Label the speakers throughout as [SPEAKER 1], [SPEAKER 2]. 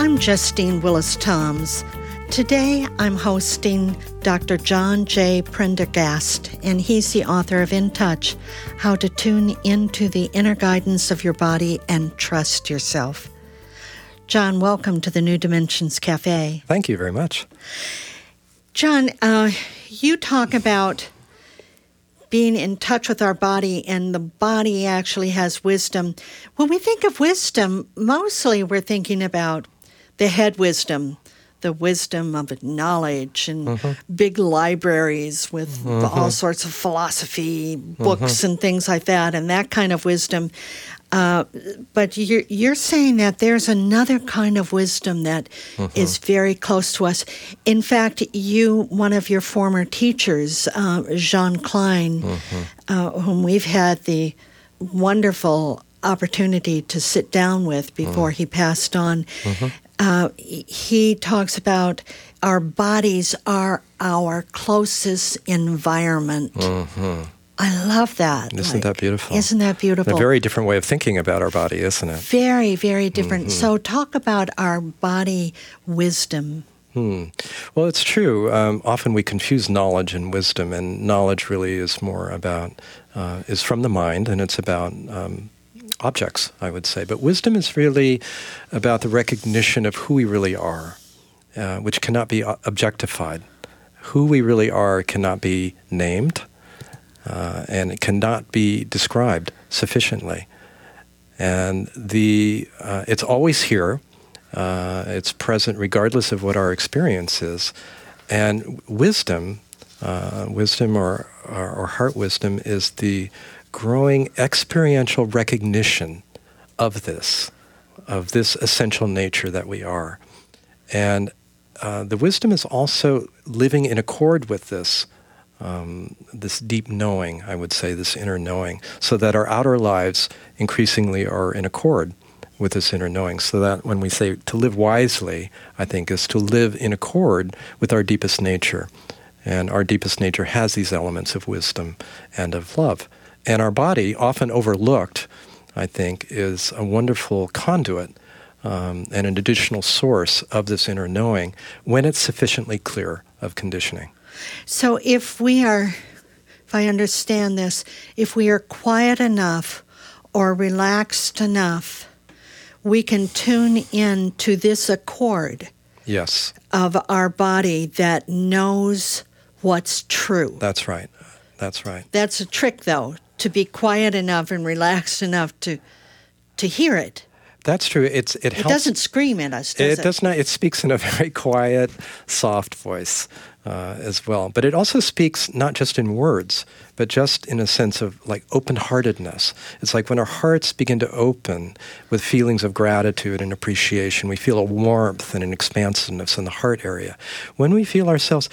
[SPEAKER 1] I'm Justine Willis Toms. Today I'm hosting Dr. John J. Prendergast, and he's the author of In Touch How to Tune into the Inner Guidance of Your Body and Trust Yourself. John, welcome to the New Dimensions Cafe.
[SPEAKER 2] Thank you very much.
[SPEAKER 1] John, uh, you talk about being in touch with our body, and the body actually has wisdom. When we think of wisdom, mostly we're thinking about the head wisdom, the wisdom of knowledge and mm-hmm. big libraries with mm-hmm. all sorts of philosophy books mm-hmm. and things like that, and that kind of wisdom. Uh, but you're, you're saying that there's another kind of wisdom that mm-hmm. is very close to us. In fact, you, one of your former teachers, uh, Jean Klein, mm-hmm. uh, whom we've had the wonderful opportunity to sit down with before mm. he passed on, mm-hmm. Uh, he talks about our bodies are our closest environment. Mm-hmm. I love that.
[SPEAKER 2] Isn't like, that beautiful?
[SPEAKER 1] Isn't that beautiful?
[SPEAKER 2] A very different way of thinking about our body, isn't it?
[SPEAKER 1] Very, very different. Mm-hmm. So, talk about our body wisdom.
[SPEAKER 2] Hmm. Well, it's true. Um, often we confuse knowledge and wisdom, and knowledge really is more about uh, is from the mind, and it's about um, objects, I would say. But wisdom is really about the recognition of who we really are, uh, which cannot be uh, objectified. Who we really are cannot be named, uh, and it cannot be described sufficiently. And the uh, it's always here. Uh, it's present regardless of what our experience is. And wisdom, uh, wisdom or, or, or heart wisdom, is the growing experiential recognition of this, of this essential nature that we are. And uh, the wisdom is also living in accord with this, um, this deep knowing, I would say, this inner knowing, so that our outer lives increasingly are in accord with this inner knowing. So that when we say to live wisely, I think is to live in accord with our deepest nature. And our deepest nature has these elements of wisdom and of love. And our body, often overlooked, I think, is a wonderful conduit um, and an additional source of this inner knowing when it's sufficiently clear of conditioning.
[SPEAKER 1] So, if we are, if I understand this, if we are quiet enough or relaxed enough, we can tune in to this accord.
[SPEAKER 2] Yes.
[SPEAKER 1] Of our body that knows what's true.
[SPEAKER 2] That's right. That's right.
[SPEAKER 1] That's a trick, though, to be quiet enough and relaxed enough to to hear it.
[SPEAKER 2] That's true. It's it,
[SPEAKER 1] it doesn't scream at us. Does
[SPEAKER 2] it, it, does not. It speaks in a very quiet, soft voice uh, as well. But it also speaks not just in words, but just in a sense of like open-heartedness. It's like when our hearts begin to open with feelings of gratitude and appreciation, we feel a warmth and an expansiveness in the heart area. When we feel ourselves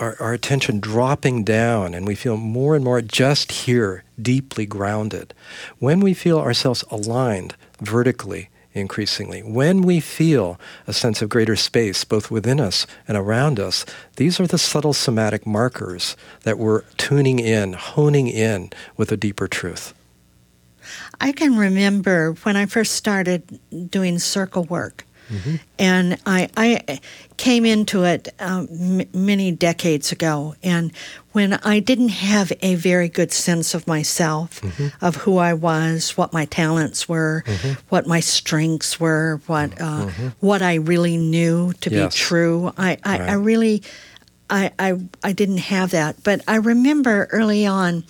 [SPEAKER 2] our, our attention dropping down and we feel more and more just here, deeply grounded. When we feel ourselves aligned vertically, increasingly, when we feel a sense of greater space both within us and around us, these are the subtle somatic markers that we're tuning in, honing in with a deeper truth.
[SPEAKER 1] I can remember when I first started doing circle work Mm-hmm. And I, I came into it um, m- many decades ago. And when I didn't have a very good sense of myself, mm-hmm. of who I was, what my talents were, mm-hmm. what my strengths were, what uh, mm-hmm. what I really knew to yes. be true, I, I, right. I really, I, I, I didn't have that. But I remember early on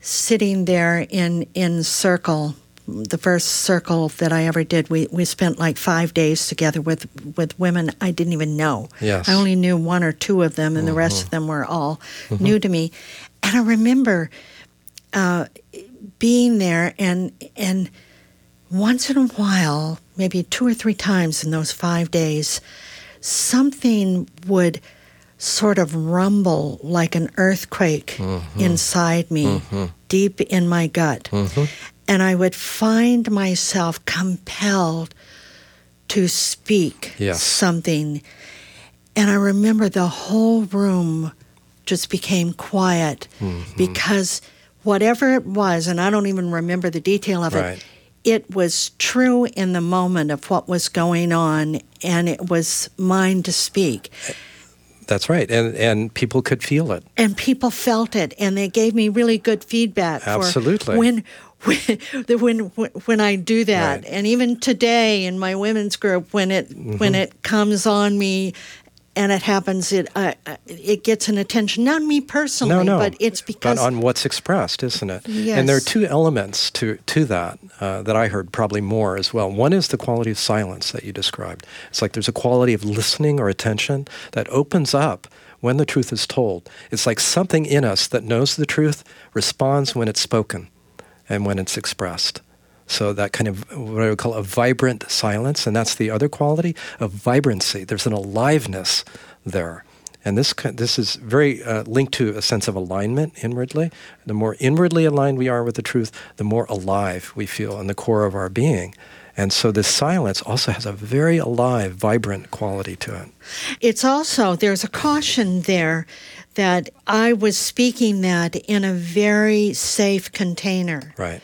[SPEAKER 1] sitting there in in circle the first circle that I ever did, we, we spent like five days together with, with women I didn't even know.
[SPEAKER 2] Yes.
[SPEAKER 1] I only knew one or two of them, and mm-hmm. the rest of them were all mm-hmm. new to me. And I remember uh, being there, and and once in a while, maybe two or three times in those five days, something would sort of rumble like an earthquake mm-hmm. inside me, deep in my gut. And I would find myself compelled to speak
[SPEAKER 2] yes.
[SPEAKER 1] something. And I remember the whole room just became quiet mm-hmm. because whatever it was, and I don't even remember the detail of
[SPEAKER 2] right.
[SPEAKER 1] it, it was true in the moment of what was going on, and it was mine to speak.
[SPEAKER 2] That's right, and and people could feel it,
[SPEAKER 1] and people felt it, and they gave me really good feedback.
[SPEAKER 2] Absolutely.
[SPEAKER 1] when when when when I do that,
[SPEAKER 2] right.
[SPEAKER 1] and even today in my women's group, when it mm-hmm. when it comes on me and it happens, it uh, it gets an attention. Not me personally,
[SPEAKER 2] no, no.
[SPEAKER 1] but it's because
[SPEAKER 2] but on what's expressed, isn't it?
[SPEAKER 1] Yes.
[SPEAKER 2] And there are two elements to to that uh, that I heard probably more as well. One is the quality of silence that you described. It's like there's a quality of listening or attention that opens up when the truth is told. It's like something in us that knows the truth responds when it's spoken and when it's expressed. So that kind of what I would call a vibrant silence, and that's the other quality of vibrancy. There's an aliveness there. And this, this is very uh, linked to a sense of alignment inwardly. The more inwardly aligned we are with the truth, the more alive we feel in the core of our being. And so this silence also has a very alive, vibrant quality to it.
[SPEAKER 1] It's also, there's a caution there that I was speaking that in a very safe container.
[SPEAKER 2] Right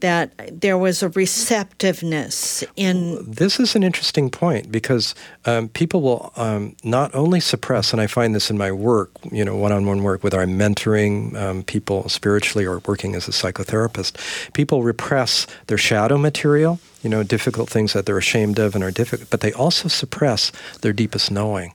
[SPEAKER 1] that there was a receptiveness in.
[SPEAKER 2] This is an interesting point because um, people will um, not only suppress, and I find this in my work, you know, one-on-one work, whether I'm mentoring um, people spiritually or working as a psychotherapist, people repress their shadow material, you know, difficult things that they're ashamed of and are difficult, but they also suppress their deepest knowing.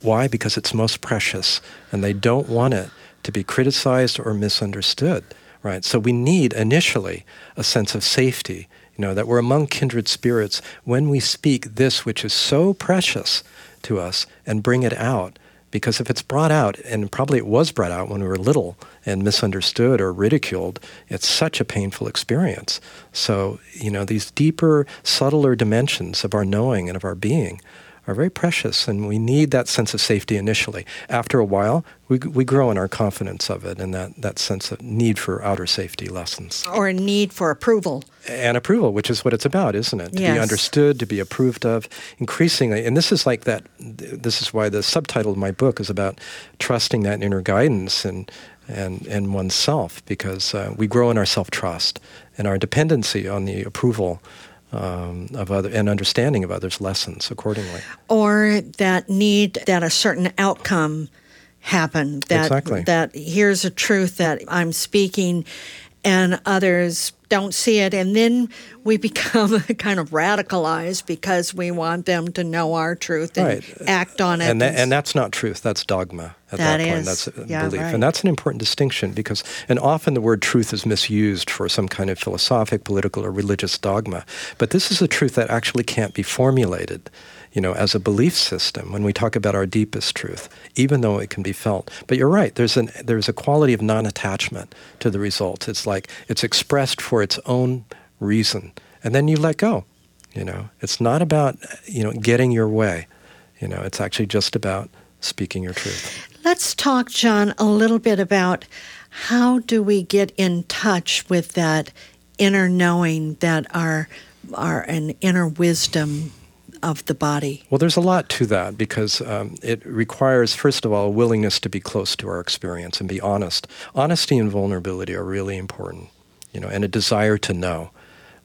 [SPEAKER 2] Why? Because it's most precious, and they don't want it to be criticized or misunderstood right? So we need initially a sense of safety, you know, that we're among kindred spirits when we speak this which is so precious to us and bring it out. Because if it's brought out, and probably it was brought out when we were little and misunderstood or ridiculed, it's such a painful experience. So, you know, these deeper, subtler dimensions of our knowing and of our being are very precious, and we need that sense of safety initially. After a while, we, we grow in our confidence of it and that, that sense of need for outer safety lessens.
[SPEAKER 1] Or a need for approval.
[SPEAKER 2] And approval, which is what it's about, isn't it? To
[SPEAKER 1] yes.
[SPEAKER 2] be understood, to be approved of, increasingly. And this is like that, this is why the subtitle of my book is about trusting that inner guidance and, and, and oneself, because uh, we grow in our self trust and our dependency on the approval um, of other and understanding of others' lessen accordingly.
[SPEAKER 1] Or that need that a certain outcome happen. That
[SPEAKER 2] exactly.
[SPEAKER 1] that here's a truth that I'm speaking, and others don't see it, and then we become kind of radicalized because we want them to know our truth and
[SPEAKER 2] right.
[SPEAKER 1] act on it.
[SPEAKER 2] And, that, and that's not truth. That's dogma. At
[SPEAKER 1] that,
[SPEAKER 2] that point,
[SPEAKER 1] is,
[SPEAKER 2] that's
[SPEAKER 1] yeah,
[SPEAKER 2] belief,
[SPEAKER 1] right.
[SPEAKER 2] and that's an important distinction because, and often the word truth is misused for some kind of philosophic, political, or religious dogma. But this is a truth that actually can't be formulated you know, as a belief system when we talk about our deepest truth, even though it can be felt. But you're right, there's, an, there's a quality of non attachment to the result. It's like it's expressed for its own reason. And then you let go. You know, it's not about, you know, getting your way. You know, it's actually just about speaking your truth.
[SPEAKER 1] Let's talk, John, a little bit about how do we get in touch with that inner knowing that our, our an inner wisdom of the body?
[SPEAKER 2] Well, there's a lot to that because um, it requires, first of all, a willingness to be close to our experience and be honest. Honesty and vulnerability are really important, you know, and a desire to know.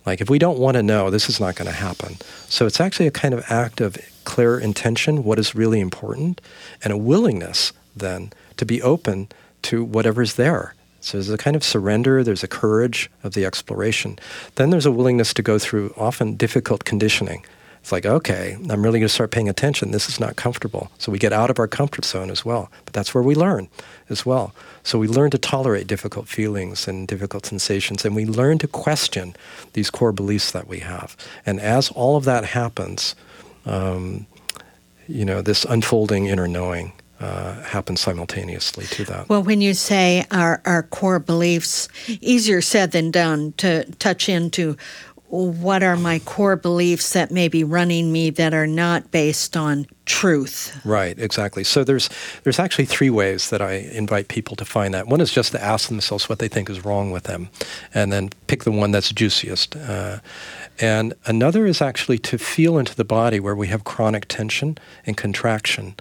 [SPEAKER 2] Like, if we don't want to know, this is not going to happen. So it's actually a kind of act of clear intention, what is really important, and a willingness then to be open to whatever's there. So there's a kind of surrender, there's a courage of the exploration. Then there's a willingness to go through often difficult conditioning it's like, okay, I'm really going to start paying attention. This is not comfortable. So we get out of our comfort zone as well. But that's where we learn as well. So we learn to tolerate difficult feelings and difficult sensations, and we learn to question these core beliefs that we have. And as all of that happens, um, you know, this unfolding inner knowing uh, happens simultaneously to that.
[SPEAKER 1] Well, when you say our, our core beliefs, easier said than done to touch into what are my core beliefs that may be running me that are not based on truth?
[SPEAKER 2] Right exactly. So there's there's actually three ways that i invite people to find that. One is just to ask themselves what they think is wrong with them and then pick the one that's juiciest. Uh, and another is actually to feel into the body where we have chronic tension and contraction.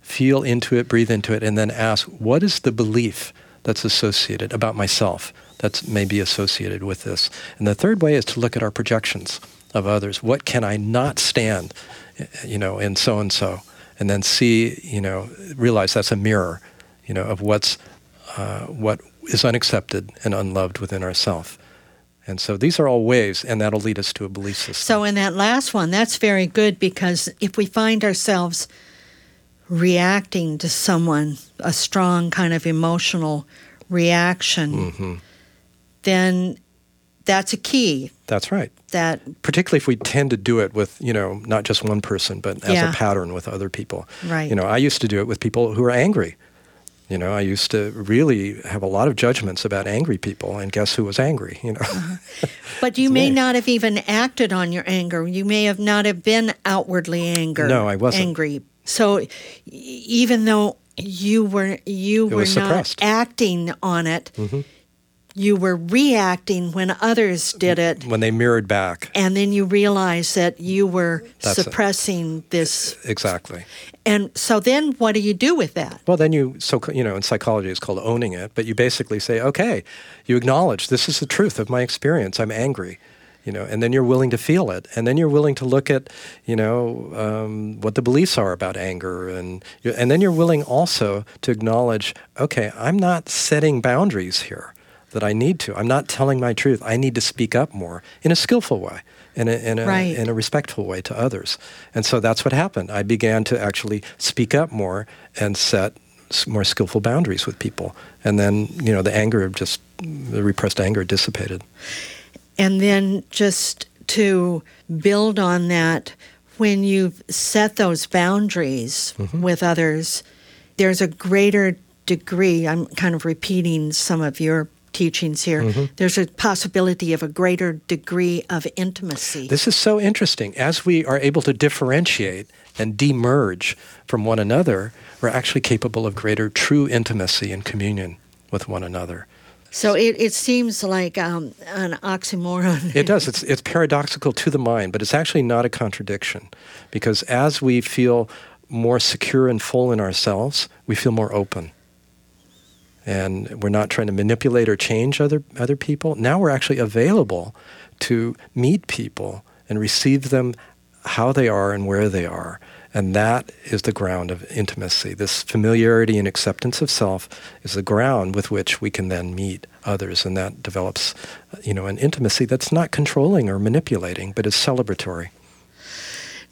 [SPEAKER 2] Feel into it breathe into it and then ask what is the belief that's associated about myself that's maybe associated with this. And the third way is to look at our projections of others. What can I not stand, you know, in so and so, and then see, you know, realize that's a mirror, you know, of what's uh, what is unaccepted and unloved within ourself. And so these are all ways, and that'll lead us to a belief system.
[SPEAKER 1] So, in that last one, that's very good because if we find ourselves reacting to someone, a strong kind of emotional reaction, mm-hmm. then that's a key.
[SPEAKER 2] That's right.
[SPEAKER 1] That
[SPEAKER 2] particularly if we tend to do it with, you know, not just one person, but as yeah. a pattern with other people.
[SPEAKER 1] Right.
[SPEAKER 2] You know, I used to do it with people who are angry. You know, I used to really have a lot of judgments about angry people, and guess who was angry? You know, uh-huh.
[SPEAKER 1] but you may me. not have even acted on your anger. You may have not have been outwardly angry.
[SPEAKER 2] No, I wasn't
[SPEAKER 1] angry. So, even though you were you
[SPEAKER 2] it
[SPEAKER 1] were not acting on it, mm-hmm you were reacting when others did it.
[SPEAKER 2] When they mirrored back.
[SPEAKER 1] And then you realized that you were That's suppressing it. this.
[SPEAKER 2] Exactly.
[SPEAKER 1] And so then what do you do with that?
[SPEAKER 2] Well, then you, so, you know, in psychology it's called owning it, but you basically say, okay, you acknowledge this is the truth of my experience. I'm angry. You know, and then you're willing to feel it, and then you're willing to look at, you know, um, what the beliefs are about anger, and and then you're willing also to acknowledge, okay, I'm not setting boundaries here that I need to. I'm not telling my truth. I need to speak up more in a skillful way, in a, in a,
[SPEAKER 1] right.
[SPEAKER 2] in a respectful way to others. And so that's what happened. I began to actually speak up more and set more skillful boundaries with people. And then, you know, the anger just, the repressed anger dissipated.
[SPEAKER 1] And then just to build on that, when you've set those boundaries mm-hmm. with others, there's a greater degree. I'm kind of repeating some of your teachings here, mm-hmm. there's a possibility of a greater degree of intimacy.
[SPEAKER 2] This is so interesting. As we are able to differentiate and demerge from one another, we're actually capable of greater true intimacy and communion with one another.
[SPEAKER 1] So it, it seems like um, an oxymoron.
[SPEAKER 2] it does. It's, it's paradoxical to the mind, but it's actually not a contradiction. Because as we feel more secure and full in ourselves, we feel more open and we're not trying to manipulate or change other other people. Now we're actually available to meet people and receive them how they are and where they are. And that is the ground of intimacy. This familiarity and acceptance of self is the ground with which we can then meet others, and that develops, you know, an intimacy that's not controlling or manipulating, but is celebratory.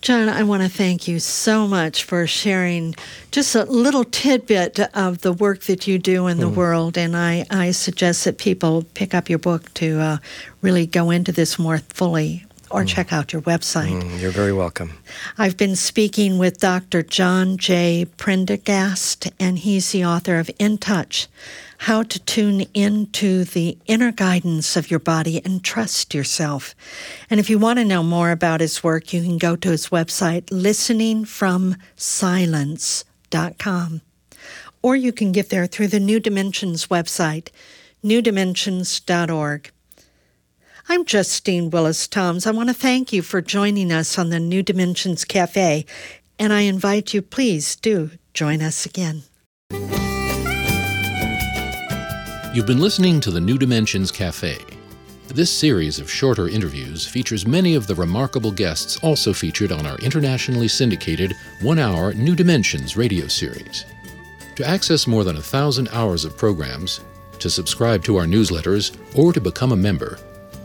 [SPEAKER 1] John, I want to thank you so much for sharing just a little tidbit of the work that you do in the mm. world. And I, I suggest that people pick up your book to uh, really go into this more fully or mm. check out your website.
[SPEAKER 2] Mm, you're very welcome.
[SPEAKER 1] I've been speaking with Dr. John J. Prendergast, and he's the author of In Touch how to tune into the inner guidance of your body and trust yourself. And if you want to know more about his work, you can go to his website, listeningfromsilence.com. Or you can get there through the New Dimensions website, newdimensions.org. I'm Justine Willis Toms. I want to thank you for joining us on the New Dimensions Cafe, and I invite you, please do join us again.
[SPEAKER 3] You've been listening to the New Dimensions Cafe. This series of shorter interviews features many of the remarkable guests also featured on our internationally syndicated one hour New Dimensions radio series. To access more than a thousand hours of programs, to subscribe to our newsletters, or to become a member,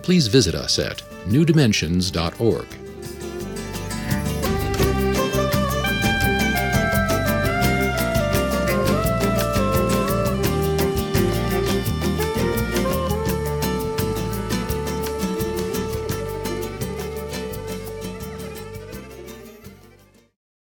[SPEAKER 3] please visit us at newdimensions.org.